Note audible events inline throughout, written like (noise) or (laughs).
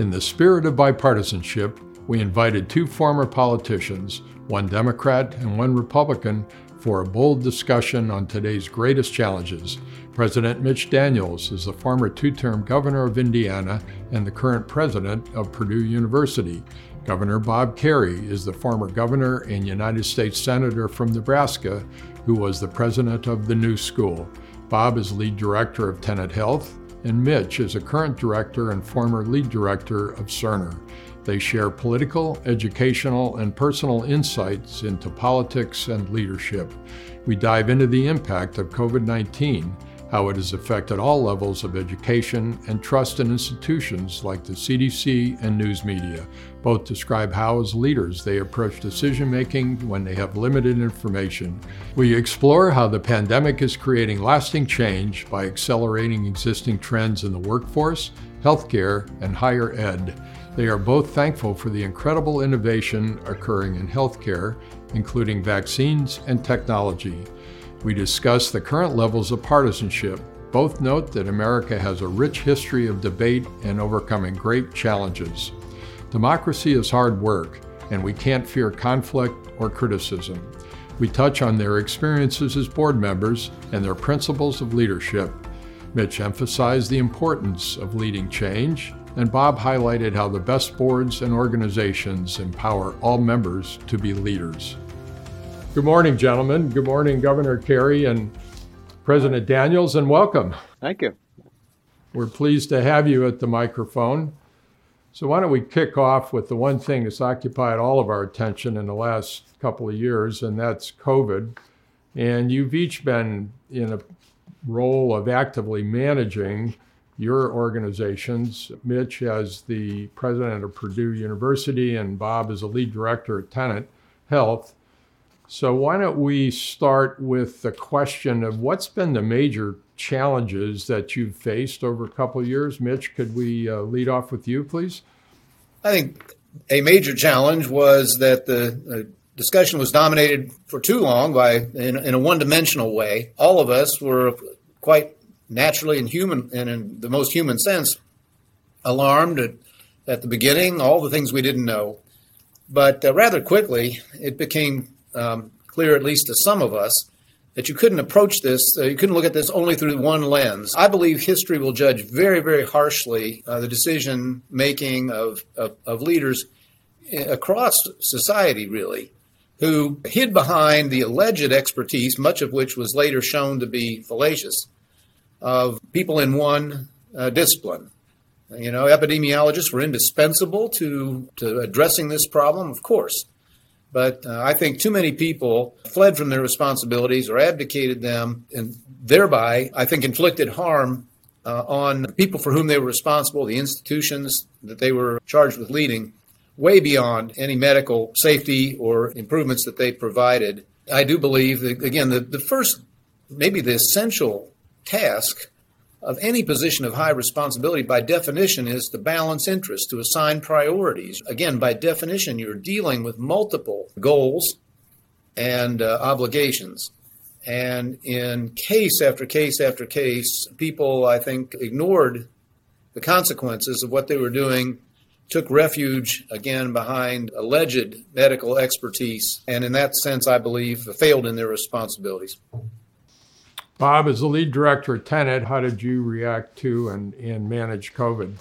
In the spirit of bipartisanship, we invited two former politicians, one Democrat and one Republican, for a bold discussion on today's greatest challenges. President Mitch Daniels is the former two term governor of Indiana and the current president of Purdue University. Governor Bob Kerrey is the former governor and United States Senator from Nebraska who was the president of the new school. Bob is lead director of Tenet Health, and Mitch is a current director and former lead director of Cerner. They share political, educational, and personal insights into politics and leadership. We dive into the impact of COVID 19 how it has affected all levels of education and trust in institutions like the CDC and news media. Both describe how, as leaders, they approach decision making when they have limited information. We explore how the pandemic is creating lasting change by accelerating existing trends in the workforce, healthcare, and higher ed. They are both thankful for the incredible innovation occurring in healthcare, including vaccines and technology. We discuss the current levels of partisanship. Both note that America has a rich history of debate and overcoming great challenges. Democracy is hard work, and we can't fear conflict or criticism. We touch on their experiences as board members and their principles of leadership. Mitch emphasized the importance of leading change, and Bob highlighted how the best boards and organizations empower all members to be leaders. Good morning, gentlemen. Good morning, Governor Kerrey and President Daniels, and welcome. Thank you. We're pleased to have you at the microphone. So, why don't we kick off with the one thing that's occupied all of our attention in the last couple of years, and that's COVID. And you've each been in a role of actively managing your organizations. Mitch as the president of Purdue University, and Bob as a lead director at Tenet Health. So, why don't we start with the question of what's been the major challenges that you've faced over a couple of years? Mitch, could we uh, lead off with you, please? I think a major challenge was that the uh, discussion was dominated for too long by in, in a one-dimensional way. All of us were quite naturally and human, and in the most human sense, alarmed at, at the beginning, all the things we didn't know. But uh, rather quickly, it became um, clear, at least to some of us, that you couldn't approach this, uh, you couldn't look at this only through one lens. I believe history will judge very, very harshly uh, the decision making of, of, of leaders uh, across society, really, who hid behind the alleged expertise, much of which was later shown to be fallacious, of people in one uh, discipline. You know, epidemiologists were indispensable to, to addressing this problem, of course. But uh, I think too many people fled from their responsibilities or abdicated them, and thereby, I think, inflicted harm uh, on people for whom they were responsible, the institutions that they were charged with leading, way beyond any medical safety or improvements that they provided. I do believe that, again, the, the first, maybe the essential task of any position of high responsibility, by definition, is to balance interests, to assign priorities. Again, by definition, you're dealing with multiple goals and uh, obligations. And in case after case after case, people, I think, ignored the consequences of what they were doing, took refuge again behind alleged medical expertise, and in that sense, I believe, failed in their responsibilities. Bob, as the lead director at Tenet, how did you react to and, and manage COVID?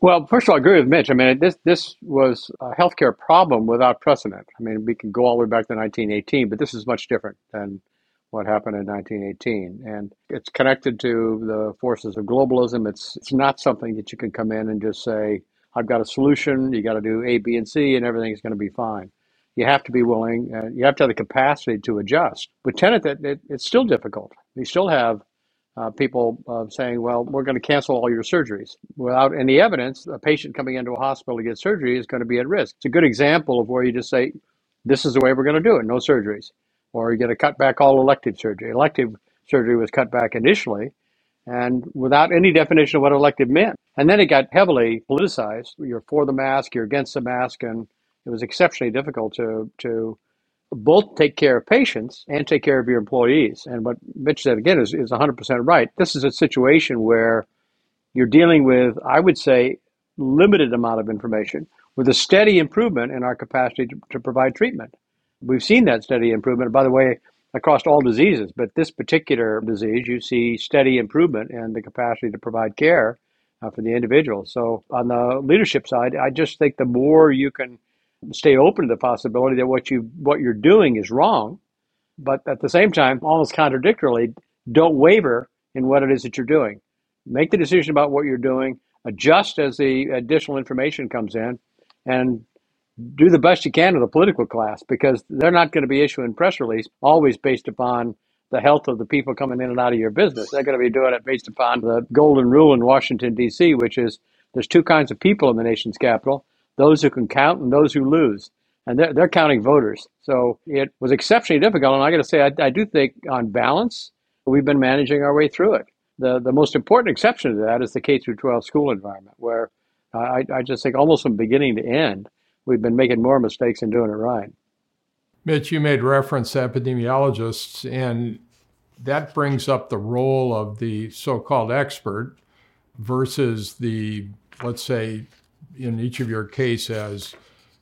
Well, first of all, I agree with Mitch. I mean, this this was a healthcare problem without precedent. I mean, we can go all the way back to 1918, but this is much different than what happened in 1918, and it's connected to the forces of globalism. It's it's not something that you can come in and just say, "I've got a solution. You got to do A, B, and C, and everything's going to be fine." You have to be willing, uh, you have to have the capacity to adjust. With Tenet, it, it, it's still difficult. We still have uh, people uh, saying, well, we're going to cancel all your surgeries. Without any evidence, a patient coming into a hospital to get surgery is going to be at risk. It's a good example of where you just say, this is the way we're going to do it, no surgeries. Or you're going to cut back all elective surgery. Elective surgery was cut back initially, and without any definition of what elective meant. And then it got heavily politicized. You're for the mask, you're against the mask, and it was exceptionally difficult to to both take care of patients and take care of your employees. And what Mitch said again is, is 100% right. This is a situation where you're dealing with, I would say, limited amount of information with a steady improvement in our capacity to, to provide treatment. We've seen that steady improvement, by the way, across all diseases, but this particular disease, you see steady improvement in the capacity to provide care uh, for the individual. So, on the leadership side, I just think the more you can stay open to the possibility that what you what you're doing is wrong, but at the same time, almost contradictorily, don't waver in what it is that you're doing. Make the decision about what you're doing, adjust as the additional information comes in, and do the best you can with the political class because they're not going to be issuing press release always based upon the health of the people coming in and out of your business. They're going to be doing it based upon the golden rule in Washington, D.C., which is there's two kinds of people in the nation's capital those who can count and those who lose. And they're, they're counting voters. So it was exceptionally difficult. And I got to say, I, I do think on balance, we've been managing our way through it. The, the most important exception to that is the K through 12 school environment, where I, I just think almost from beginning to end, we've been making more mistakes than doing it right. Mitch, you made reference to epidemiologists, and that brings up the role of the so called expert versus the, let's say, in each of your case as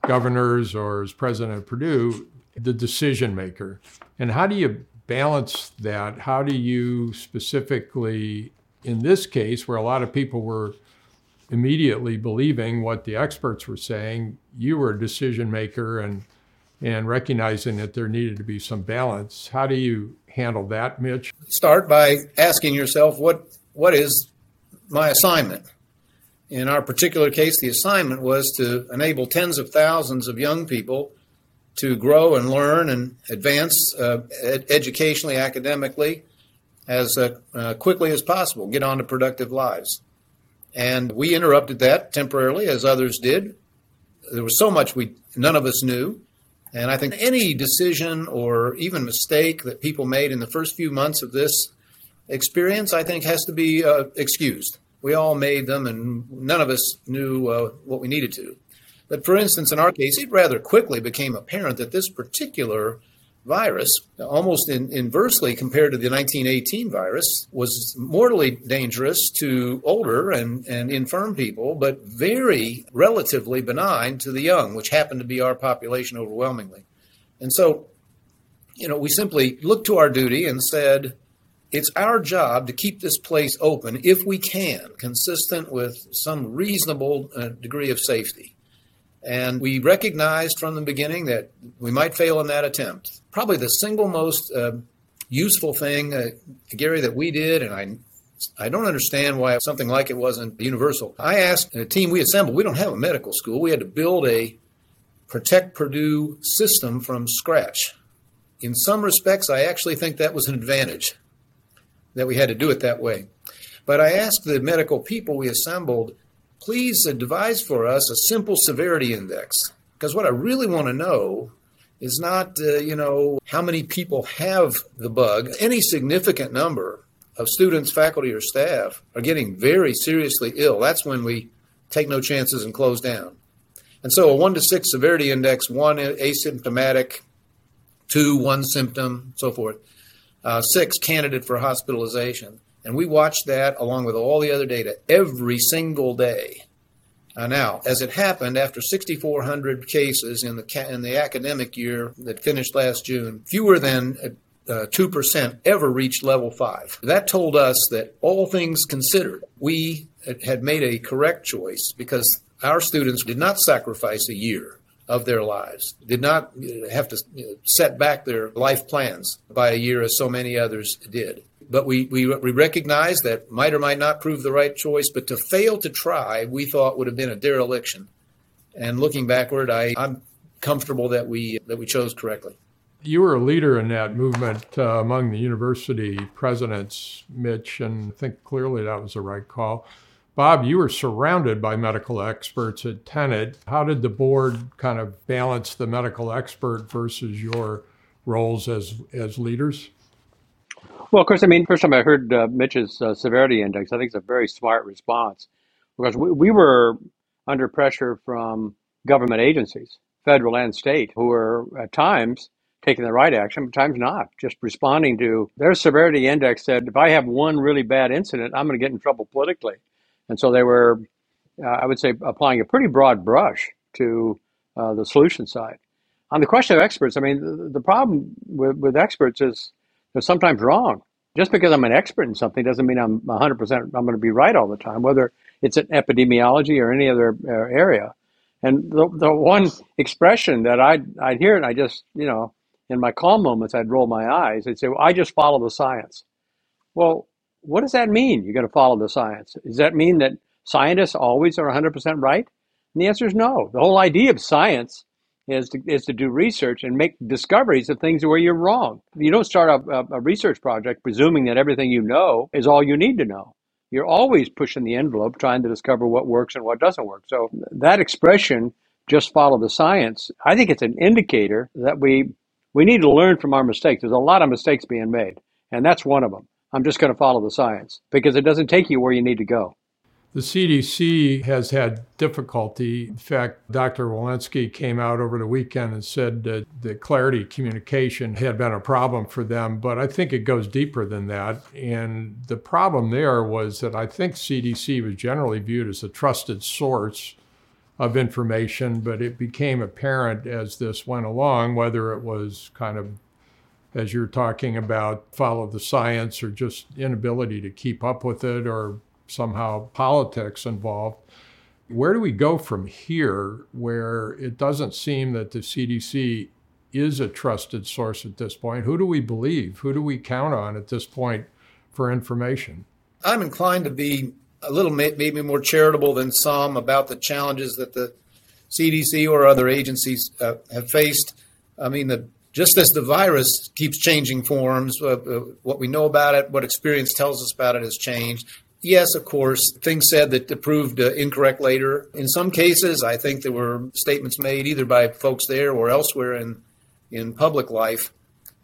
governors or as president of Purdue, the decision maker. And how do you balance that? How do you specifically, in this case, where a lot of people were immediately believing what the experts were saying, you were a decision maker and and recognizing that there needed to be some balance. How do you handle that, Mitch? Start by asking yourself what what is my assignment? In our particular case, the assignment was to enable tens of thousands of young people to grow and learn and advance uh, ed- educationally, academically, as uh, uh, quickly as possible, get on to productive lives. And we interrupted that temporarily, as others did. There was so much we none of us knew. And I think any decision or even mistake that people made in the first few months of this experience, I think, has to be uh, excused. We all made them, and none of us knew uh, what we needed to. But for instance, in our case, it rather quickly became apparent that this particular virus, almost in, inversely compared to the 1918 virus, was mortally dangerous to older and, and infirm people, but very relatively benign to the young, which happened to be our population overwhelmingly. And so, you know, we simply looked to our duty and said, it's our job to keep this place open if we can, consistent with some reasonable uh, degree of safety. And we recognized from the beginning that we might fail in that attempt. Probably the single most uh, useful thing, uh, Gary, that we did, and I I don't understand why something like it wasn't universal. I asked a team we assembled, we don't have a medical school. We had to build a Protect Purdue system from scratch. In some respects, I actually think that was an advantage that we had to do it that way. But I asked the medical people we assembled please devise for us a simple severity index. Because what I really want to know is not, uh, you know, how many people have the bug. Any significant number of students, faculty, or staff are getting very seriously ill. That's when we take no chances and close down. And so a one to six severity index, one asymptomatic, two, one symptom, so forth, uh, six candidate for hospitalization. And we watched that along with all the other data every single day. Uh, now, as it happened, after 6,400 cases in the ca- in the academic year that finished last June, fewer than uh, 2% ever reached level 5. That told us that all things considered, we had made a correct choice because our students did not sacrifice a year of their lives, did not have to set back their life plans by a year as so many others did but we, we, we recognize that might or might not prove the right choice, but to fail to try, we thought would have been a dereliction. And looking backward, I, I'm comfortable that we, that we chose correctly. You were a leader in that movement uh, among the university presidents, Mitch, and I think clearly that was the right call. Bob, you were surrounded by medical experts at Tenet. How did the board kind of balance the medical expert versus your roles as, as leaders? Well, of course, I mean, first time I heard uh, Mitch's uh, severity index, I think it's a very smart response because we, we were under pressure from government agencies, federal and state, who were at times taking the right action, but times not, just responding to their severity index said, if I have one really bad incident, I'm going to get in trouble politically. And so they were uh, I would say, applying a pretty broad brush to uh, the solution side. On the question of experts, I mean, the, the problem with, with experts is they're sometimes wrong. Just because I'm an expert in something doesn't mean I'm 100%, I'm going to be right all the time, whether it's in epidemiology or any other uh, area. And the, the one expression that I'd, I'd hear, and I just, you know, in my calm moments, I'd roll my eyes. I'd say, well, I just follow the science. Well, what does that mean? You're going to follow the science. Does that mean that scientists always are 100% right? And the answer is no. The whole idea of science is to, is to do research and make discoveries of things where you're wrong. You don't start a, a research project presuming that everything you know is all you need to know. You're always pushing the envelope trying to discover what works and what doesn't work. So that expression, just follow the science, I think it's an indicator that we we need to learn from our mistakes. There's a lot of mistakes being made, and that's one of them. I'm just going to follow the science because it doesn't take you where you need to go. The CDC has had difficulty. In fact, Dr. Walensky came out over the weekend and said that the clarity communication had been a problem for them, but I think it goes deeper than that. And the problem there was that I think CDC was generally viewed as a trusted source of information, but it became apparent as this went along, whether it was kind of as you're talking about follow the science or just inability to keep up with it or somehow politics involved. Where do we go from here where it doesn't seem that the CDC is a trusted source at this point? Who do we believe? Who do we count on at this point for information? I'm inclined to be a little maybe more charitable than some about the challenges that the CDC or other agencies uh, have faced. I mean, the, just as the virus keeps changing forms, uh, uh, what we know about it, what experience tells us about it has changed. Yes, of course, things said that proved uh, incorrect later. In some cases, I think there were statements made either by folks there or elsewhere in in public life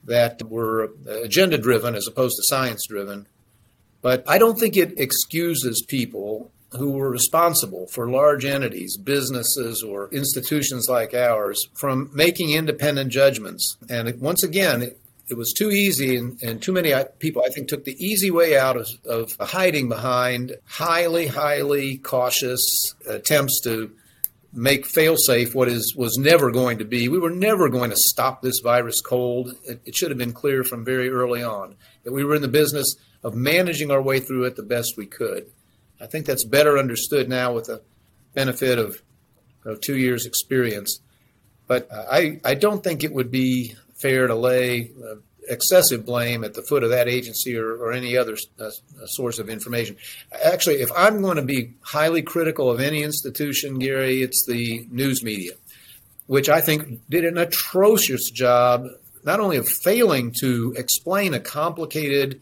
that were agenda driven as opposed to science driven. But I don't think it excuses people who were responsible for large entities, businesses, or institutions like ours from making independent judgments. And once again, it was too easy, and, and too many uh, people, I think, took the easy way out of, of hiding behind highly, highly cautious attempts to make failsafe what is was never going to be. We were never going to stop this virus cold. It, it should have been clear from very early on that we were in the business of managing our way through it the best we could. I think that's better understood now with the benefit of, two years' experience. But I, I don't think it would be fair to lay uh, excessive blame at the foot of that agency or, or any other uh, source of information. Actually, if I'm going to be highly critical of any institution, Gary, it's the news media, which I think did an atrocious job not only of failing to explain a complicated,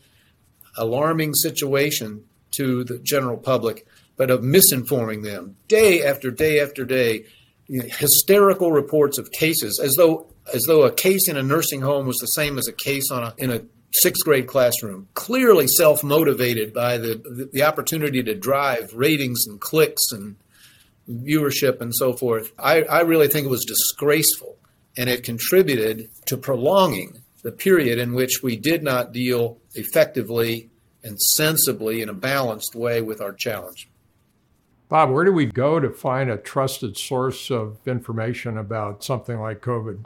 alarming situation to the general public, but of misinforming them day after day after day. You know, hysterical reports of cases as though as though a case in a nursing home was the same as a case on a, in a sixth grade classroom. Clearly self motivated by the, the, the opportunity to drive ratings and clicks and viewership and so forth. I, I really think it was disgraceful, and it contributed to prolonging the period in which we did not deal effectively and sensibly in a balanced way with our challenge. Bob, where do we go to find a trusted source of information about something like COVID?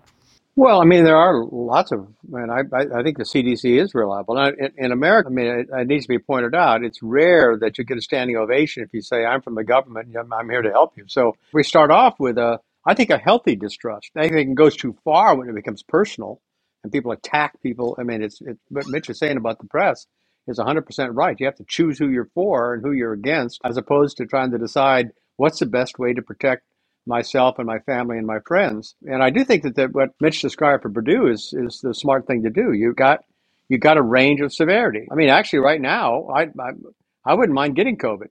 Well, I mean, there are lots of, and I, I think the CDC is reliable. In, in America, I mean, it, it, needs to be pointed out, it's rare that you get a standing ovation if you say, I'm from the government and I'm here to help you. So we start off with a, I think, a healthy distrust. I think it goes too far when it becomes personal and people attack people. I mean, it's, what Mitch is saying about the press is 100% right. You have to choose who you're for and who you're against, as opposed to trying to decide what's the best way to protect myself and my family and my friends. And I do think that, that what Mitch described for Purdue is is the smart thing to do. You got you got a range of severity. I mean, actually, right now, I I, I wouldn't mind getting COVID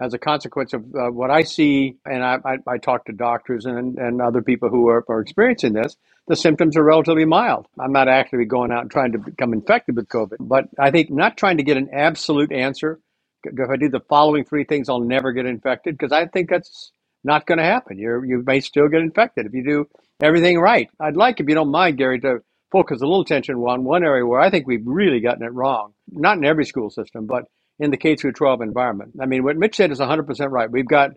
as a consequence of uh, what I see, and I, I, I, talk to doctors and, and other people who are, are experiencing this, the symptoms are relatively mild. I'm not actually going out and trying to become infected with COVID, but I think not trying to get an absolute answer. If I do the following three things, I'll never get infected because I think that's not going to happen. You you may still get infected if you do everything right. I'd like, if you don't mind, Gary, to focus a little attention on one area where I think we've really gotten it wrong. Not in every school system, but in the K through 12 environment. I mean, what Mitch said is 100% right. We've got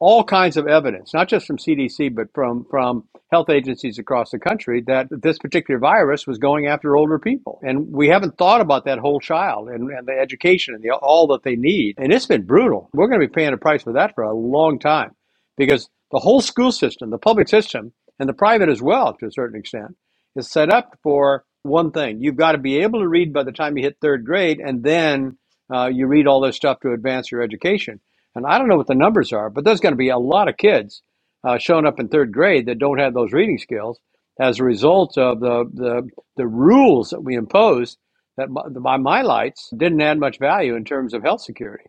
all kinds of evidence, not just from CDC, but from, from health agencies across the country, that this particular virus was going after older people. And we haven't thought about that whole child and, and the education and the, all that they need. And it's been brutal. We're going to be paying a price for that for a long time because the whole school system, the public system, and the private as well, to a certain extent, is set up for one thing. You've got to be able to read by the time you hit third grade, and then uh, you read all this stuff to advance your education. And I don't know what the numbers are, but there's going to be a lot of kids uh, showing up in third grade that don't have those reading skills as a result of the, the, the rules that we imposed that by my lights didn't add much value in terms of health security.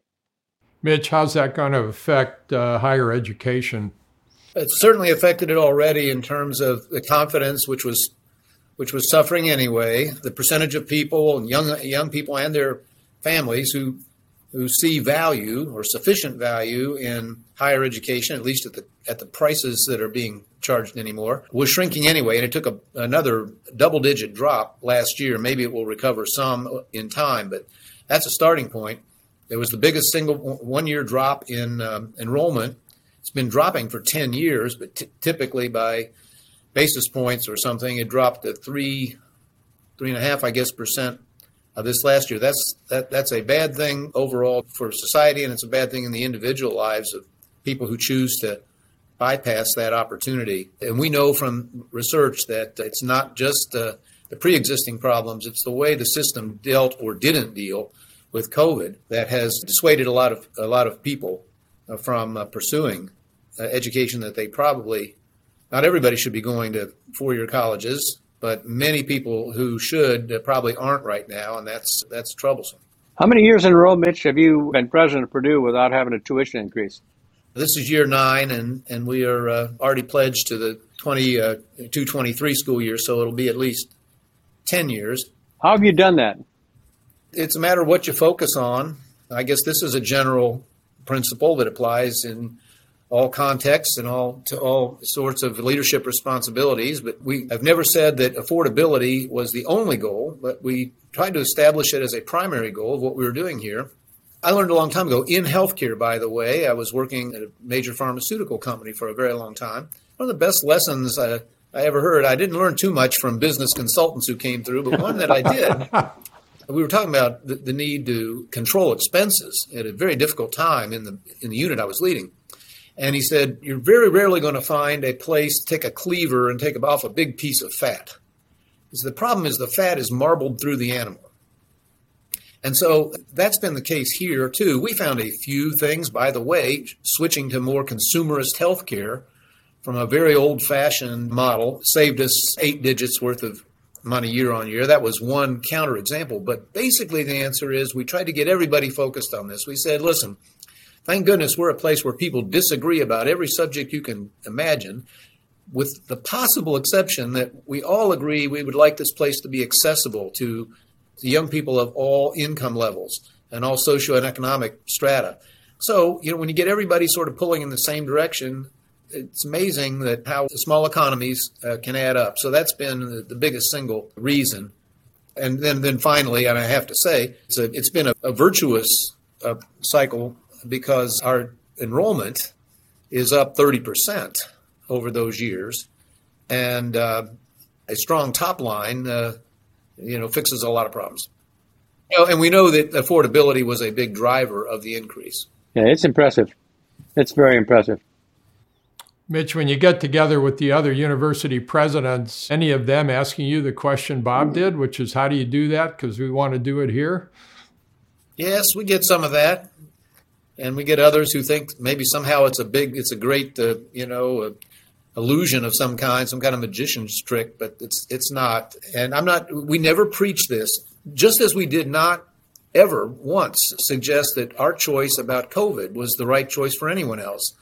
Mitch, how's that going to affect uh, higher education? It's certainly affected it already in terms of the confidence, which was which was suffering anyway. The percentage of people, and young young people and their families who who see value or sufficient value in higher education, at least at the at the prices that are being charged anymore, was shrinking anyway, and it took a, another double-digit drop last year. Maybe it will recover some in time, but that's a starting point. It was the biggest single one-year drop in um, enrollment. It's been dropping for 10 years, but t- typically by basis points or something, it dropped to three, three and a half, I guess, percent uh, this last year. That's that that's a bad thing overall for society, and it's a bad thing in the individual lives of people who choose to bypass that opportunity. And we know from research that it's not just uh, the pre-existing problems; it's the way the system dealt or didn't deal with COVID that has dissuaded a lot of a lot of people uh, from uh, pursuing uh, education that they probably not everybody should be going to four-year colleges but many people who should uh, probably aren't right now, and that's that's troublesome. How many years in a row, Mitch, have you been president of Purdue without having a tuition increase? This is year nine, and, and we are uh, already pledged to the 22 uh, school year, so it'll be at least 10 years. How have you done that? It's a matter of what you focus on. I guess this is a general principle that applies in all contexts and all to all sorts of leadership responsibilities. But we have never said that affordability was the only goal, but we tried to establish it as a primary goal of what we were doing here. I learned a long time ago in healthcare, by the way. I was working at a major pharmaceutical company for a very long time. One of the best lessons I, I ever heard, I didn't learn too much from business consultants who came through, but one that I did. (laughs) we were talking about the, the need to control expenses at a very difficult time in the in the unit I was leading. And he said, You're very rarely going to find a place to take a cleaver and take off a big piece of fat. Said, The problem is the fat is marbled through the animal. And so that's been the case here, too. We found a few things, by the way, switching to more consumerist healthcare from a very old fashioned model saved us eight digits worth of money year on year. That was one counterexample. But basically, the answer is we tried to get everybody focused on this. We said, listen, Thank goodness we're a place where people disagree about every subject you can imagine, with the possible exception that we all agree we would like this place to be accessible to, to young people of all income levels and all socio and economic strata. So, you know, when you get everybody sort of pulling in the same direction, it's amazing that how small economies uh, can add up. So that's been the, the, biggest single reason. And then, then finally, and I have to say, it's, a, it's been a, a virtuous uh, cycle because our enrollment is up 30% over those years. And uh, a strong top line, uh, you know, fixes a lot of problems. You know, and we know that affordability was a big driver of the increase. Yeah, it's impressive. It's very impressive. Mitch, when you get together with the other university presidents, any of them asking you the question Bob did, which is how do you do that? Because we want to do it here. Yes, we get some of that and we get others who think maybe somehow it's a big, it's a great, uh, you know, uh, illusion of some kind, some kind of magician's trick, but it's it's not. And I'm not. We never preach this, just as we did not ever once suggest that our choice about COVID was the right choice for anyone else.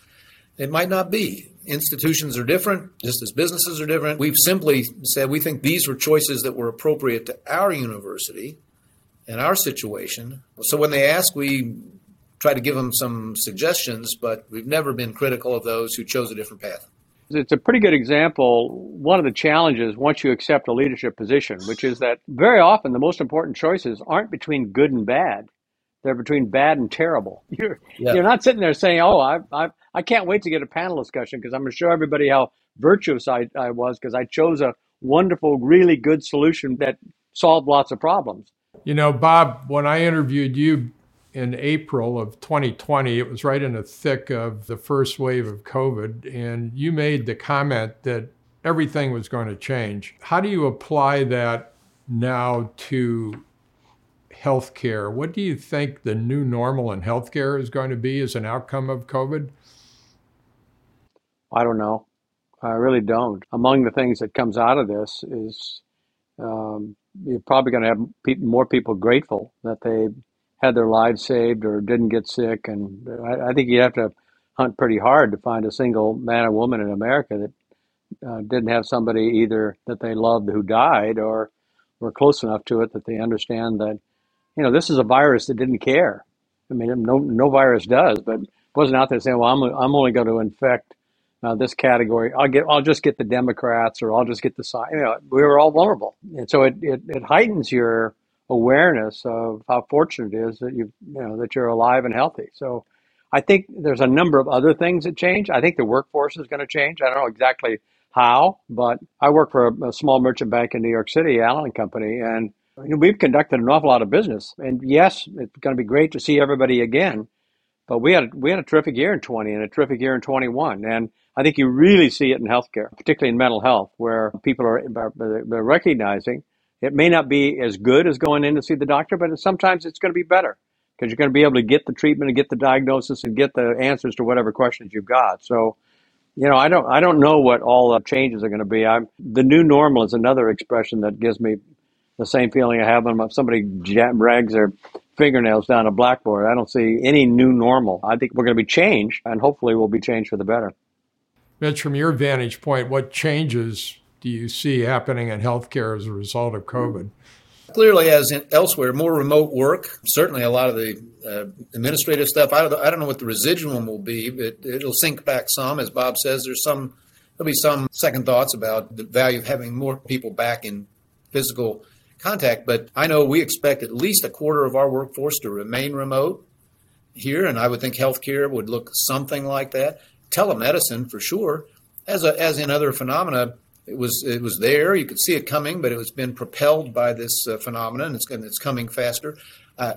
It might not be. Institutions are different, just as businesses are different. We've simply said we think these were choices that were appropriate to our university and our situation. So when they ask, we try to give them some suggestions, but we've never been critical of those who chose a different path. It's a pretty good example. One of the challenges once you accept a leadership position, which is that very often the most important choices aren't between good and bad. They're between bad and terrible. (laughs) You're yeah. you're not sitting there saying, "Oh, I I I can't wait to get a panel discussion because I'm going to show everybody how virtuous I, I was because I chose a wonderful, really good solution that solved lots of problems." You know, Bob, when I interviewed you in April of 2020, it was right in the thick of the first wave of COVID, and you made the comment that everything was going to change. How do you apply that now to healthcare? What do you think the new normal in healthcare is going to be as an outcome of COVID? I don't know. I really don't. Among the things that comes out of this is um, you're probably going to have more people grateful that they had their lives saved or didn't get sick. And I, I, think you have to hunt pretty hard to find a single man or woman in America that uh, didn't have somebody either that they loved who died or were close enough to it that they understand that, you know, this is a virus that didn't care. I mean, no, no virus does, but wasn't out there saying, well, I'm, I'm only going to infect uh, this category. I'll get, I'll just get the Democrats or I'll just get the side. You know, we were all vulnerable. And so it, it, it heightens your, awareness of how fortunate it is that you you know that you're alive and healthy. So I think there's a number of other things that change. I think the workforce is going to change. I don't know exactly how, but I work for a, a small merchant bank in New York City, Allen Company, and you know, we've conducted an awful lot of business. And yes, it's going to be great to see everybody again. But we had we had a terrific year in 20 and a terrific year in 21, and I think you really see it in healthcare, particularly in mental health, where people are, are recognizing it may not be as good as going in to see the doctor, but sometimes it's going to be better because you're going to be able to get the treatment and get the diagnosis and get the answers to whatever questions you've got. So, you know, I don't, I don't know what all the changes are going to be. I'm the new normal is another expression that gives me the same feeling I have when somebody drags their fingernails down a blackboard. I don't see any new normal. I think we're going to be changed, and hopefully, we'll be changed for the better. Mitch, from your vantage point, what changes do you see happening in healthcare as a result of COVID? Clearly, as elsewhere, more remote work. Certainly, a lot of the uh, administrative stuff. I don't, I don't know what the residuum will be, but it'll sink back some. As Bob says, there's some there'll be some second thoughts about the value of having more people back in physical contact. But I know we expect at least a quarter of our workforce to remain remote here, and I would think healthcare would look something like that. Telemedicine, for sure, as a, as in other phenomena it was it was there. You could see it coming, but it was been propelled by this uh, phenomenon. It's it's coming faster. Uh,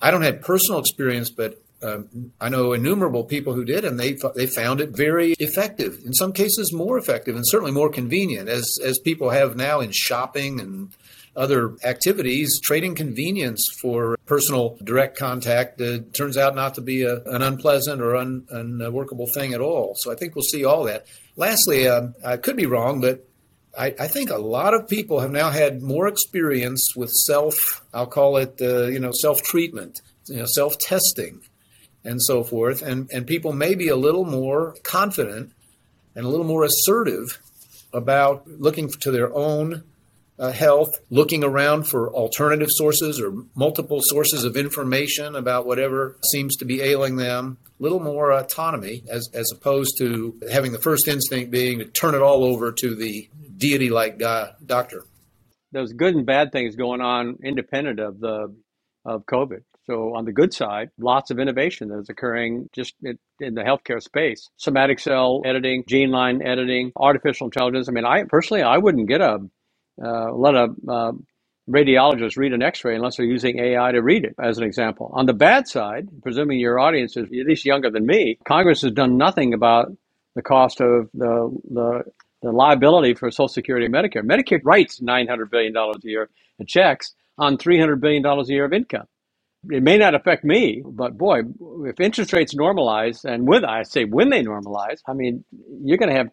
I don't have personal experience, but um, I know innumerable people who did, and they they found it very effective. In some cases, more effective, and certainly more convenient, as as people have now in shopping and other activities. Trading convenience for personal direct contact uh, turns out not to be a, an unpleasant or un, unworkable thing at all. So I think we'll see all that. Lastly, uh, I could be wrong, but I, I, think a lot of people have now had more experience with self, I'll call it, uh, you know, self treatment, you know, self testing, and so forth. And, and people may be a little more confident and a little more assertive about looking to their own uh, health, looking around for alternative sources or multiple sources of information about whatever seems to be ailing them. A little more autonomy as, as opposed to having the first instinct being to turn it all over to the deity like doctor. There's good and bad things going on independent of the of COVID. So on the good side, lots of innovation that is occurring just in, in, the healthcare space. Somatic cell editing, germline editing, artificial intelligence. I mean, I personally, I wouldn't get a uh, let a uh, radiologist read an X-ray unless they're using AI to read it, as an example. On the bad side, presuming your audience is at least younger than me, Congress has done nothing about the cost of the the the liability for Social Security and Medicare. Medicare writes $900 billion a year in checks on $300 billion a year of income. It may not affect me, but boy, if interest rates normalize, and with I say when they normalize, I mean, you're going to have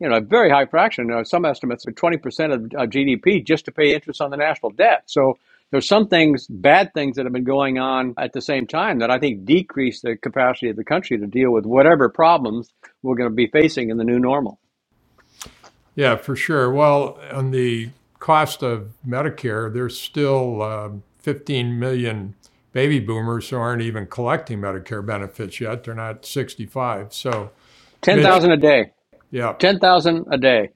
you know, a very high fraction, you know, some estimates of 20% of uh, GDP just to pay interest on the national debt. So there's some things, bad things that have been going on at the same time that I think decrease the capacity of the country to deal with whatever problems we're going to be facing in the new normal. Yeah, for sure. Well, on the cost of Medicare, there's still uh, 15 million baby boomers who aren't even collecting Medicare benefits yet. They're not 65. So 10,000 a day. Yeah. 10,000 a day.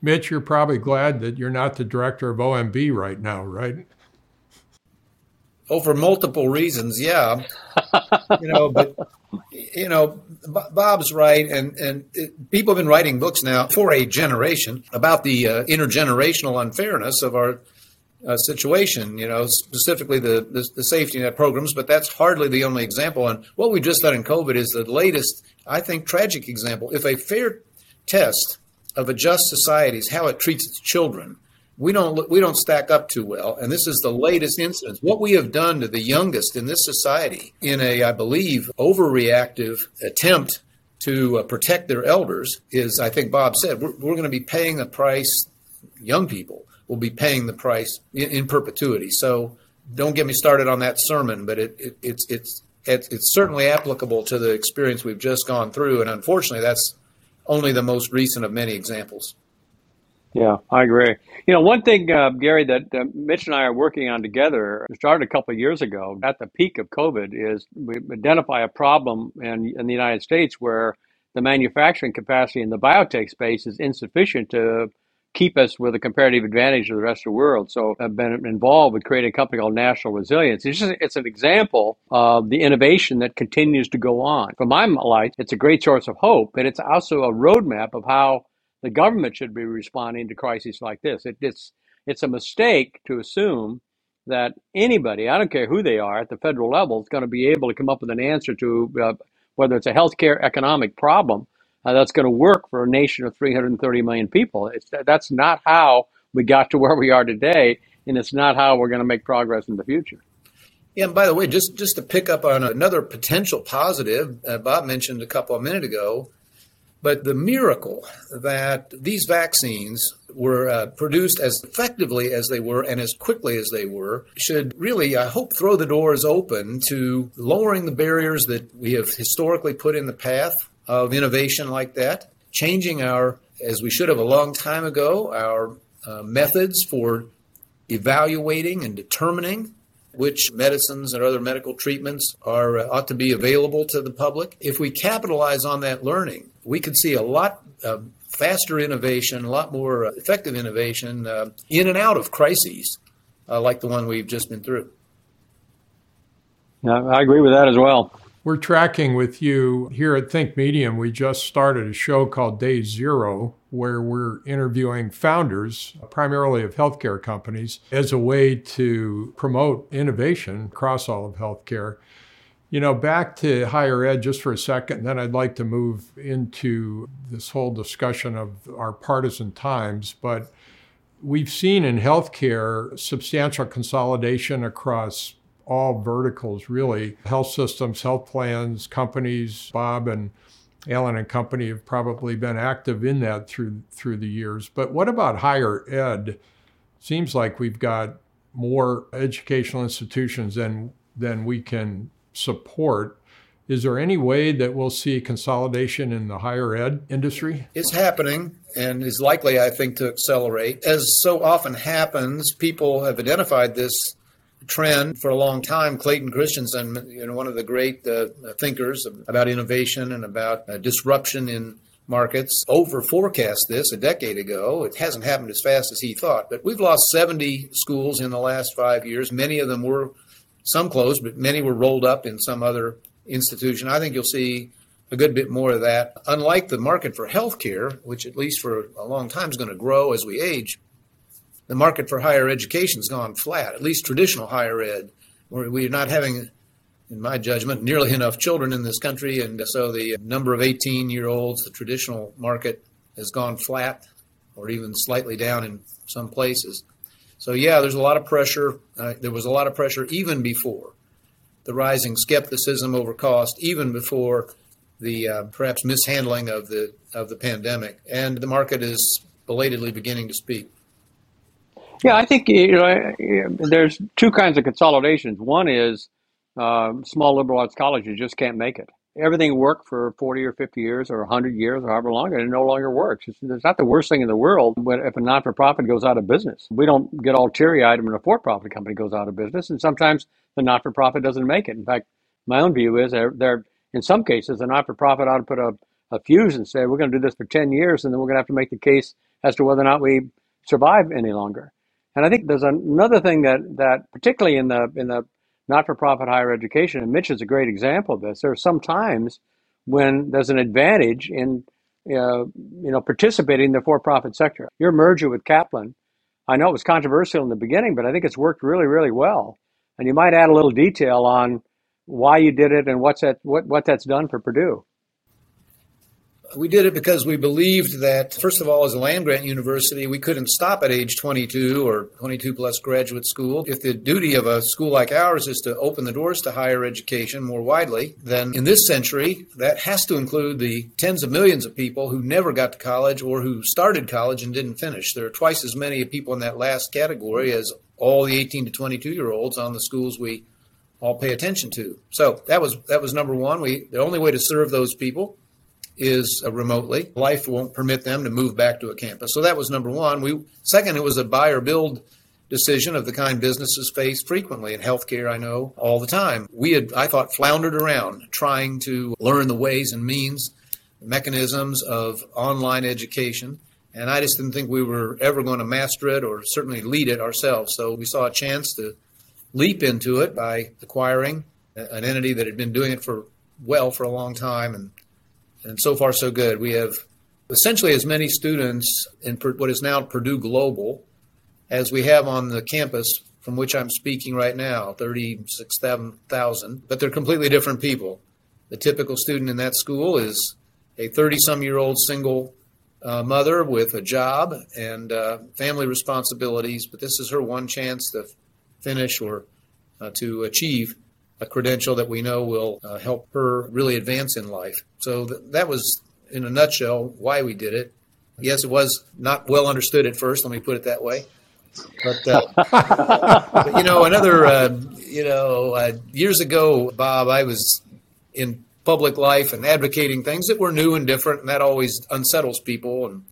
Mitch, you're probably glad that you're not the director of OMB right now, right? Oh, for multiple reasons, yeah. (laughs) you know, but you know, Bob's right, and and it, people have been writing books now for a generation about the uh, intergenerational unfairness of our uh, situation. You know, specifically the, the, the safety net programs, but that's hardly the only example. And what we just done in COVID is the latest, I think, tragic example. If a fair test of a just society is how it treats its children we don't we don't stack up too well. And this is the latest instance what we have done to the youngest in this society in a i believe overreactive attempt to uh, protect their elders is i think bob said we're, we're going to be paying the price young people will be paying the price in, in perpetuity. So don't get me started on that sermon but it, it, it's it's it's it's certainly applicable to the experience we've just gone through. And unfortunately that's only the most recent of many examples yeah, I agree. You know, one thing, uh, Gary, that uh, Mitch and I are working on together started a couple of years ago at the peak of COVID is we identify a problem in, in the United States where the manufacturing capacity in the biotech space is insufficient to keep us with a comparative advantage of the rest of the world. So I've been involved with creating a company called National Resilience. It's just, it's an example of the innovation that continues to go on. From my light, it's a great source of hope, but it's also a roadmap of how the government should be responding to crises like this. It, it's it's a mistake to assume that anybody, I don't care who they are, at the federal level, is going to be able to come up with an answer to uh, whether it's a healthcare economic problem uh, that's going to work for a nation of 330 million people. It's, that's not how we got to (laughs) where we are today, and it's not how we're going to make progress in the future. Yeah, and by the way, just just to pick up on another potential positive, uh, Bob mentioned a couple of minutes ago, but the miracle that these vaccines were uh, produced as effectively as they were and as quickly as they were should really, I hope, throw the doors open to lowering the barriers that we have historically put in the path of innovation like that, changing our, as we should have a long time ago, our uh, methods for evaluating and determining which medicines and other medical treatments are uh, ought to be available to the public. If we capitalize on that learning, we could see a lot uh, faster innovation, a lot more uh, effective innovation uh, in and out of crises uh, like the one we've just been through. I agree with that as well. We're tracking with you here at Think Medium. We just started a show called Day Zero, where we're interviewing founders, primarily of healthcare companies, as a way to promote innovation across all of healthcare. You know, back to higher ed just for a second, and then I'd like to move into this whole discussion of our partisan times. But we've seen in healthcare substantial consolidation across all verticals, really. Health systems, health plans, companies, Bob and Allen and company have probably been active in that through through the years. But what about higher ed? Seems like we've got more educational institutions than than we can support. Is there any way that we'll see consolidation in the higher ed industry? It's happening and is likely, I think, to accelerate. As so often happens, people have identified this trend for a long time. Clayton Christensen, you know, one of the great uh, thinkers about innovation and about uh, disruption in markets, over forecast this a decade ago. It hasn't happened as fast as he thought, but we've lost 70 schools in the last five years. Many of them were, some closed, but many were rolled up in some other institution. I think you'll see a good bit more of that. Unlike the market for healthcare, which at least for a long time is going to grow as we age, the market for higher education has gone flat, at least traditional higher ed. We're not having, in my judgment, nearly enough children in this country. And so the number of 18 year olds, the traditional market, has gone flat or even slightly down in some places. So, yeah, there's a lot of pressure. Uh, there was a lot of pressure even before the rising skepticism over cost, even before the uh, perhaps mishandling of the of the pandemic, and the market is belatedly beginning to speak. Yeah, I think you know there's two kinds of consolidations. One is uh, small liberal arts colleges just can't make it. Everything worked for 40 or 50 years or 100 years or however long, and it no longer works. It's, it's not the worst thing in the world if a non for profit goes out of business. We don't get all teary eyed when a for profit company goes out of business, and sometimes the not for profit doesn't make it. In fact, my own view is they're, they're in some cases, the not for profit ought to put a, a fuse and say, we're going to do this for 10 years, and then we're going to have to make the case as to whether or not we survive any longer. And I think there's another thing that, that particularly in the in the not for profit higher education. And Mitch is a great example of this. There are some times when there's an advantage in uh, you know participating in the for profit sector. Your merger with Kaplan, I know it was controversial in the beginning, but I think it's worked really, really well. And you might add a little detail on why you did it and what's that what, what that's done for Purdue. We did it because we believed that, first of all, as a land grant university, we couldn't stop at age 22 or 22 plus graduate school. If the duty of a school like ours is to open the doors to higher education more widely, then in this century, that has to include the tens of millions of people who never got to college or who started college and didn't finish. There are twice as many people in that last category as all the 18 to 22 year olds on the schools we all pay attention to. So that was that was number one. We the only way to serve those people is uh, remotely. Life won't permit them to move back to a campus. So that was number one. We second, it was a buy or build decision of the kind businesses face frequently in healthcare. I know all the time. We had, I thought, floundered around trying to learn the ways and means, mechanisms of online education. And I just didn't think we were ever going to master it or certainly lead it ourselves. So we saw a chance to leap into it by acquiring an entity that had been doing it for well for a long time and and so far so good. We have essentially as many students in what is now Purdue Global as we have on the campus from which I'm speaking right now, 36,000, but they're completely different people. The typical student in that school is a 30 some year old single uh, mother with a job and uh, family responsibilities, but this is her one chance to finish or uh, to achieve a credential that we know will uh, help her really advance in life. So th- that was, in a nutshell, why we did it. Yes, it was not well understood at first. Let me put it that way. But, uh, (laughs) but you know, another, uh, you know, uh, years ago, Bob, I was in public life and advocating things that were new and different, and that always unsettles people. And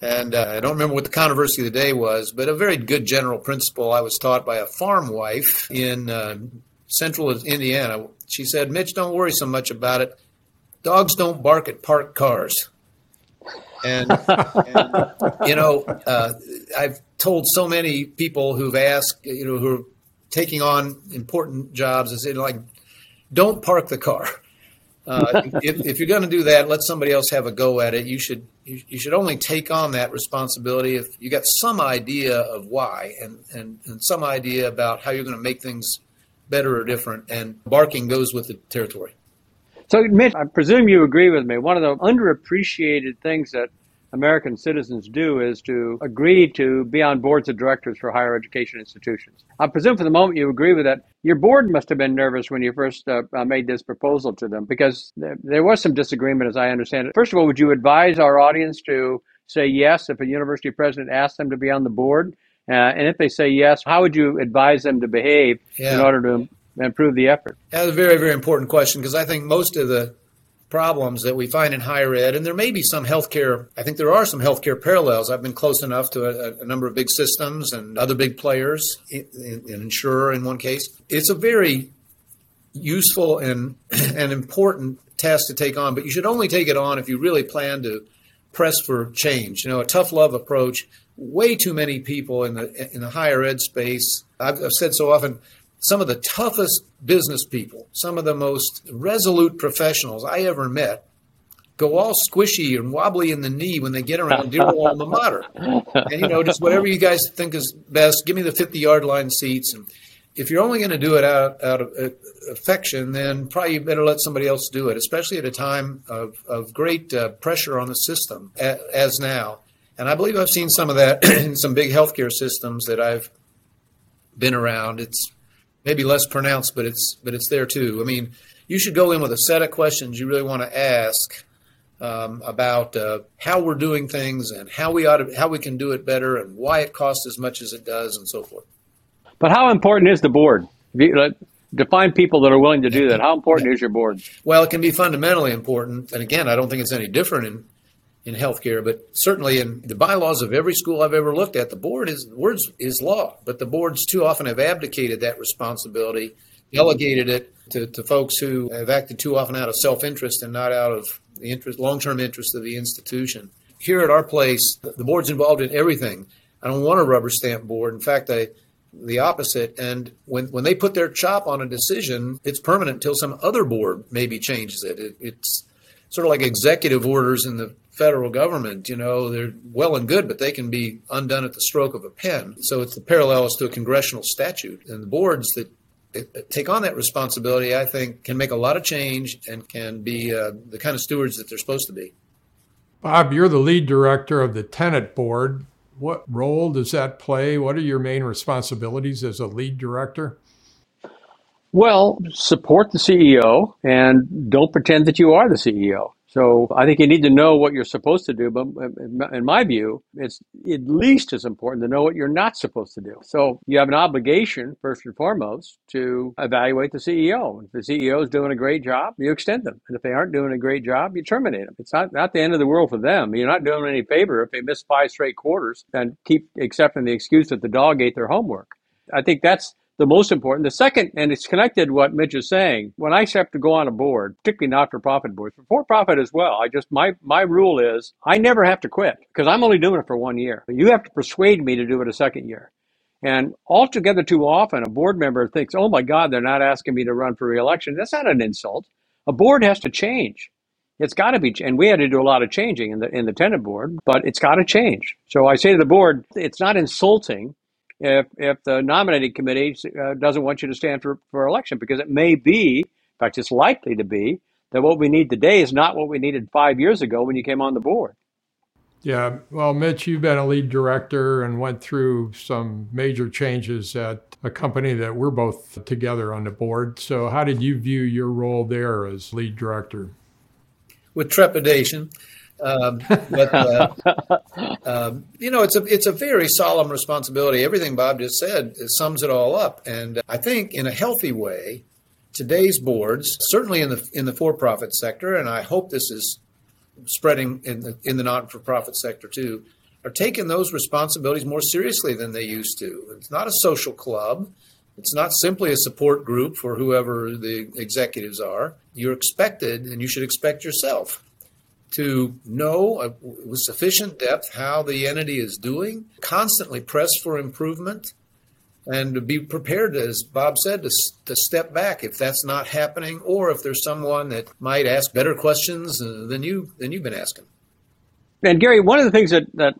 and uh, I don't remember what the controversy of the day was, but a very good general principle I was taught by a farm wife in uh, central Indiana. She said, Mitch, don't worry so much about it. Dogs don't bark at parked cars. And, and you know, uh, I've told so many people who've asked, you know, who are taking on important jobs, I say, like, don't park the car. Uh, if, if, you're going to do that, let somebody else have a go at it. You should you, you, should only take on that responsibility if you got some idea of why and, and, and some idea about how you're going to make things better or different, and barking goes with the territory. So, Mitch, I presume you agree with me. One of the underappreciated things that American citizens do is to agree to be on boards of directors for higher education institutions. I presume for the moment you agree with that. Your board must have been nervous when you first uh, uh made this proposal to them because there, there was some disagreement, as I understand it. First of all, would you advise our audience to say yes if a university president asks them to be on the board? Uh, and if they say yes, how would you advise them to behave yeah. in order to improve the effort? That's a very, very important question because I think most of the problems that we find in higher ed, and there may be some healthcare, I think there are some healthcare parallels. I've been close enough to a, a number of big systems and other big players, an insurer in one case. It's a very useful and, (clears throat) and important task to take on, but you should only take it on if you really plan to press for change. You know, a tough love approach way too many people in the in the higher ed space. I've, I've said so often, some of the toughest business people, some of the most resolute professionals I ever met, go all squishy and wobbly in the knee when they get around dear alma mater. And you know, just whatever you guys think is best, give me the fifty yard line seats. And if you're only going to do it out out of uh, affection, then probably you better let somebody else do it, especially at a time of of great uh, pressure on the system as now. And I believe I've seen some of that (clears throat) in some big healthcare systems that I've been around. It's maybe less pronounced, but it's but it's there too. I mean, you should go in with a set of questions you really want to ask um, about uh, how we're doing things and how we ought to, how we can do it better and why it costs as much as it does and so forth. But how important is the board? Define people that are willing to do that. How important is your board? Well, it can be fundamentally important, and again, I don't think it's any different in in healthcare, but certainly in the bylaws of every school I've ever looked at, the board is words is law, but the boards too often have abdicated that responsibility, delegated it to, to folks who have acted too often out of self interest and not out of the interest, long term interest of the institution. Here at our place, the board's involved in everything. I don't want a rubber stamp board. In fact, I the opposite. And when, when they put their chop on a decision, it's permanent until some other board maybe changes it. it. It's sort of like executive orders in the federal government. You know, they're well and good, but they can be undone at the stroke of a pen. So it's the parallels to a congressional statute. And the boards that take on that responsibility, I think, can make a lot of change and can be uh, the kind of stewards that they're supposed to be. Bob, you're the lead director of the Tenet Board. What role does that play? What are your main responsibilities as a lead director? Well, support the CEO and don't pretend that you are the CEO. So I think you need to know what you're supposed to do, but in my view, it's at least as important to know what you're not supposed to do. So you have an obligation, first and foremost, to evaluate the CEO. If the CEO is doing a great job, you extend them. And if they aren't doing a great job, you terminate them. It's not, not the end of the world for them. You're not doing them any favor if they miss five straight quarters and keep accepting the excuse that the dog ate their homework. I think that's the most important. The second, and it's connected what Mitch is saying. When I have to go on a board, particularly not-for-profit boards, but for profit as well, I just my my rule is I never have to quit because I'm only doing it for one year. You have to persuade me to do it a second year. And altogether too often, a board member thinks, "Oh my God, they're not asking me to run for reelection." That's not an insult. A board has to change. It's got to be, and we had to do a lot of changing in the in the Tenet board, but it's got to change. So I say to the board, it's not insulting if if the nominating committee uh, doesn't want you to stand for, for election because it may be, in fact, it's likely to be that what we need today is not what we needed five years ago when you came on the board. Yeah, well, Mitch, you've been a lead director and went through some major changes at a company that we're both together on the board. So, how did you view your role there as lead director? With trepidation. Um, but uh, um, you know, it's a it's a very solemn responsibility. Everything Bob just said sums it all up, and I think in a healthy way, today's boards, certainly in the in the for-profit sector, and I hope this is spreading in the in the not-for-profit sector too, are taking those responsibilities more seriously than they used to. It's not a social club. It's not simply a support group for whoever the executives are. You're expected, and you should expect yourself to know uh, with sufficient depth how the entity is doing, constantly press for improvement, and to be prepared, as Bob said, to, to step back if that's not happening, or if there's someone that might ask better questions uh, than you than you've been asking. And Gary, one of the things that that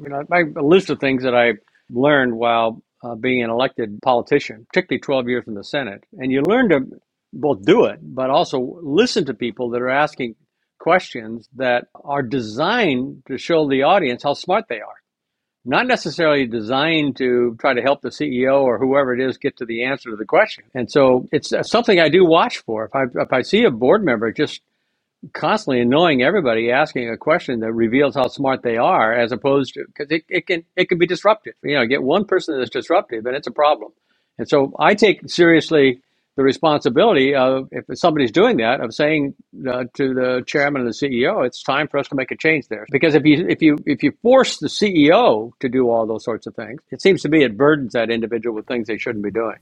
you know, my list of things that I learned while uh, being an elected politician, particularly 12 years in the Senate, and you learn to both do it, but also listen to people that are asking questions that are designed to show the audience how smart they are. Not necessarily designed to try to help the CEO or whoever it is get to the answer to the question. And so it's uh, something I do watch for. If I, if I see a board member just constantly annoying everybody asking a question that reveals how smart they are as opposed to because it, it can it can be disruptive you know get one person that's disruptive and it's a problem and so i take seriously the responsibility of if somebody's doing that of saying uh, to the chairman and the CEO, it's time for us to make a change there. Because if you if you if you force the CEO to do all those sorts of things, it seems to me it burdens that individual with things they shouldn't be doing.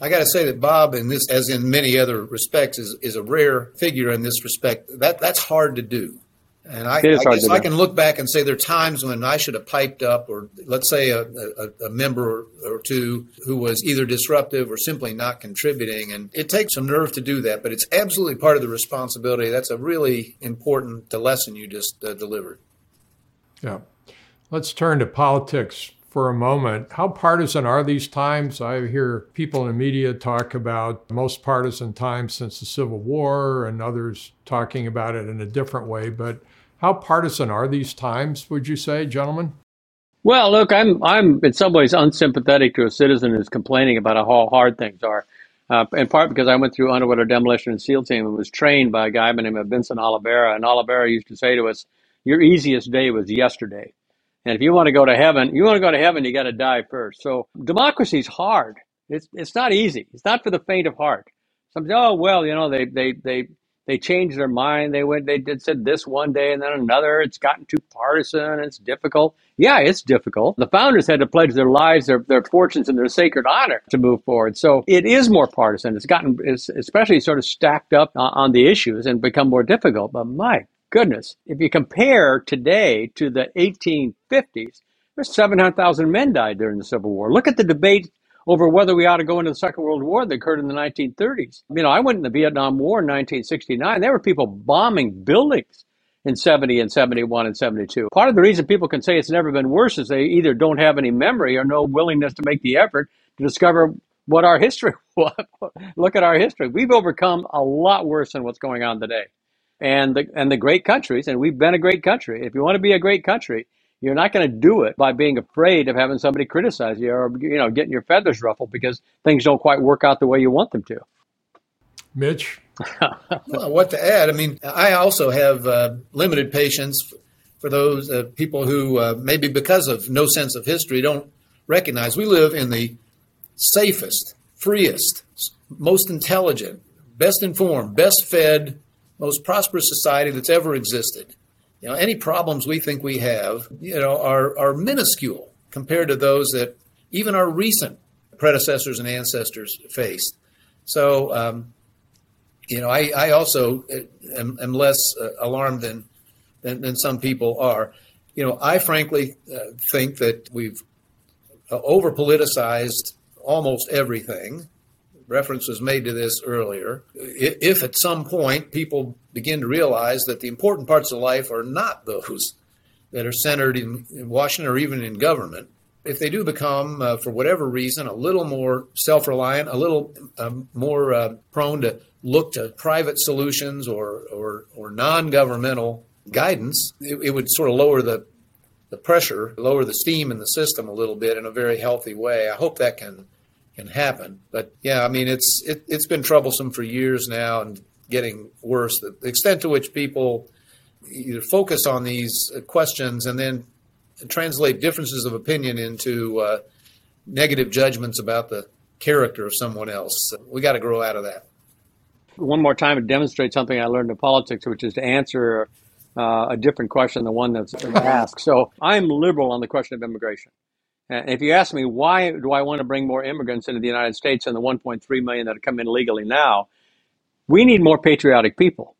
I got to say that Bob, in this as in many other respects, is is a rare figure in this respect. That that's hard to do. And I, I guess I can look back and say there are times when I should have piped up, or let's say a, a, a, member or two who was either disruptive or simply not contributing. And it takes some nerve to do that, but it's absolutely part of the responsibility. That's a really important lesson you just uh, delivered. Yeah. Let's turn to politics for a moment. How partisan are these times? I hear people in the media talk about most partisan times since the Civil War, and others talking about it in a different way. But how partisan are these times, would you say, gentlemen? Well, look, I'm I'm in some ways unsympathetic to a citizen who's complaining about how hard things are. Uh, in part because I went through underwater demolition and SEAL team and was trained by a guy by the name of Vincent Olivera. And Olivera used to say to us, "Your easiest day was yesterday." And if you want to go to heaven, you want to go to heaven, you got to die first. So democracy's hard. It's it's not easy. It's not for the faint of heart. Some say, oh well, you know, they they they they changed their mind. They went, they did said this one day and then another. It's gotten too partisan. It's difficult. Yeah, it's difficult. The founders had to pledge their lives, their, their fortunes, and their sacred honor to move forward. So it is more partisan. It's gotten, it's especially sort of stacked up on the issues and become more difficult. But my goodness, if you compare today to the 1850s, There's 700,000 men died during the Civil War. Look at the debate over whether we ought to go into the Second World War that occurred in the 1930s. You know, I went in the Vietnam War in 1969. There were people bombing buildings in 70 and 71 and 72. Part of the reason people can say it's never been worse is they either don't have any memory or no willingness to make the effort to discover what our history (laughs) was. Look at our history. We've overcome a lot worse than what's going on today. And the, and the great countries, and we've been a great country. If you want to be a great country, you're not going to do it by being afraid of having somebody criticize you or you know getting your feathers ruffled because things don't quite work out the way you want them to. Mitch, (laughs) well, what to add? I mean, I also have uh, limited patience for those uh, people who uh, maybe because of no sense of history don't recognize we live in the safest, freest, most intelligent, best informed, best fed, most prosperous society that's ever existed. You know, any problems we think we have, you know, are, are minuscule compared to those that even our recent predecessors and ancestors faced. So, um, you know, I, I also am, am less uh, alarmed than, than, than some people are. You know, I frankly uh, think that we've uh, over politicized almost everything reference was made to this earlier. If at some point people begin to realize that the important parts of life are not those that are centered in, in Washington or even in government, if they do become, uh, for whatever reason, a little more self reliant, a little um, more uh, prone to look to private solutions or, or, or non governmental guidance, it, it would sort of lower the, the pressure, lower the steam in the system a little bit in a very healthy way. I hope that can can happen. But yeah, I mean, it's it, has been troublesome for years now and getting worse. The extent to which people either focus on these questions and then translate differences of opinion into uh, negative judgments about the character of someone else. We got to grow out of that. One more time to demonstrate something I learned in politics, which is to answer uh, a different question than the one that's asked. So I'm liberal on the question of immigration. And if you ask me why do I want to bring more immigrants into the United States than the 1.3 million that come in legally now, we need more patriotic people.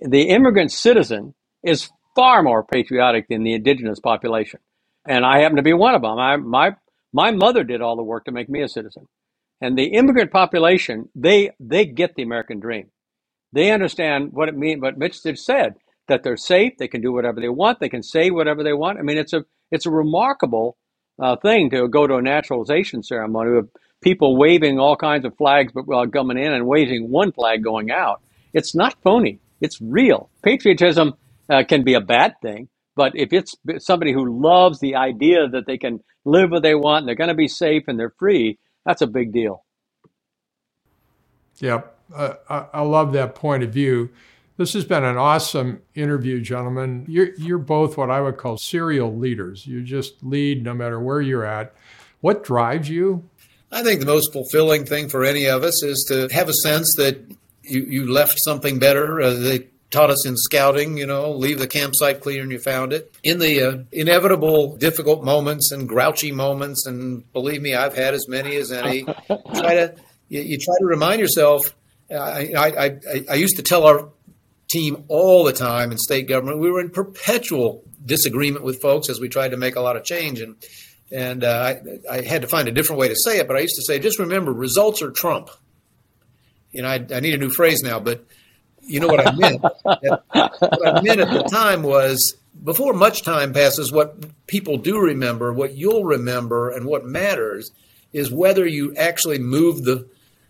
The immigrant citizen is far more patriotic than the indigenous population, and I happen to be one of them. I, my my mother did all the work to make me a citizen, and the immigrant population they they get the American dream. They understand what it means. What Mitch just said that they're safe, they can do whatever they want, they can say whatever they want. I mean, it's a it's a remarkable uh, thing to go to a naturalization ceremony with people waving all kinds of flags but while coming in and waving one flag going out. It's not phony. It's real. Patriotism uh, can be a bad thing, but if it's somebody who loves the idea that they can live what they want and they're going to be safe and they're free, that's a big deal. Yeah, uh, I, I love that point of view. This has been an awesome interview, gentlemen. You're, you're both what I would call serial leaders. You just lead no matter where you're at. What drives you? I think the most fulfilling thing for any of us is to have a sense that you, you left something better. Uh, they taught us in scouting, you know, leave the campsite clear and you found it. In the uh, inevitable difficult moments and grouchy moments, and believe me, I've had as many as any, (laughs) try to you, you, try to remind yourself. I, I, I, I used to tell our team all the time in state government. We were in perpetual disagreement with folks as we tried to make a lot of change. And and uh, I, I, had to find a different way to say it, but I used to say, just remember, results are Trump. You know, I, I need a new phrase now, but you know what I meant. what I meant at the time was before much time passes, what people do remember, what you'll remember, and what matters is whether you actually move the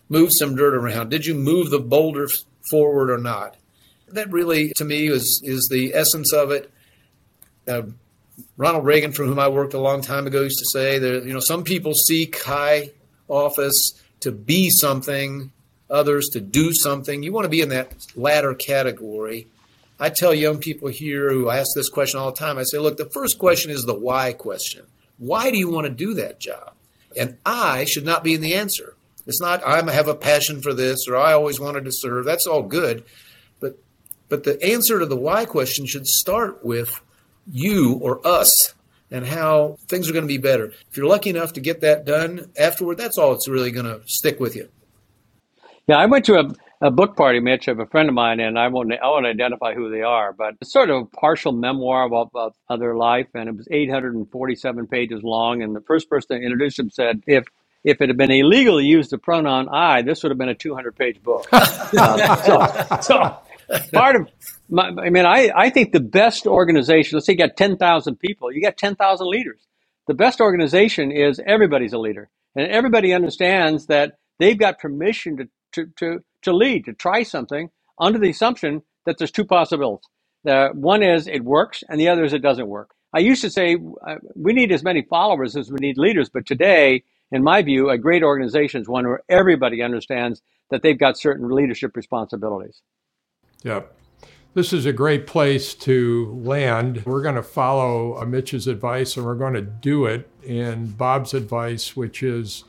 move some dirt around. Did you move the boulder forward or not? That really, to me, is is the essence of it. Uh, Ronald Reagan, from whom I worked a long time ago, used to say that you know some people seek high office to be something, others to do something. You want to be in that latter category. I tell young people here who ask this question all the time. I say, look, the first question is the why question. Why do you want to do that job? And I should not be in the answer. It's not I have a passion for this or I always wanted to serve. That's all good. But the answer to the why question should start with you or us and how things are going to be better. If you're lucky enough to get that done afterward, that's all it's really going to stick with you. Yeah, I went to a, a book party, Mitch, of a friend of mine, and I won't I won't identify who they are, but it's sort of a partial memoir about, of their life, and it was 847 pages long. And the first person that introduced him said, if if it had been illegal to use the pronoun I, this would have been a 200 page book. uh, (laughs) so, so part of my, I mean, I, I think the best organization, let's say you got 10,000 people, you got 10,000 leaders. The best organization is everybody's a leader. And everybody understands that they've got permission to, to, to, to lead, to try something under the assumption that there's two possibilities. The one is it works, and the other is it doesn't work. I used to say uh, we need as many followers as we need leaders, but today, in my view, a great organization is one where everybody understands that they've got certain leadership responsibilities. Yep. This is a great place to land. We're going to follow Mitch's advice and we're going to do it in Bob's advice, which is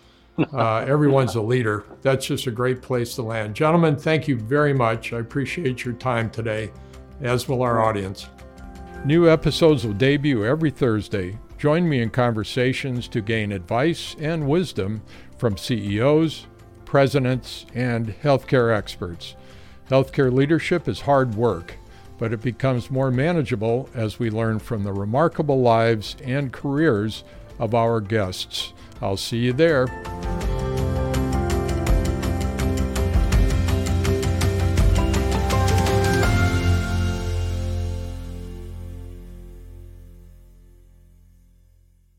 uh, (laughs) everyone's a leader. That's just a great place to land. Gentlemen, thank you very much. I appreciate your time today, as will our audience. New episodes will debut every Thursday. Join me in conversations to gain advice and wisdom from CEOs, presidents, and healthcare experts. Healthcare leadership is hard work, but it becomes more manageable as we learn from the remarkable lives and careers of our guests. I'll see you there.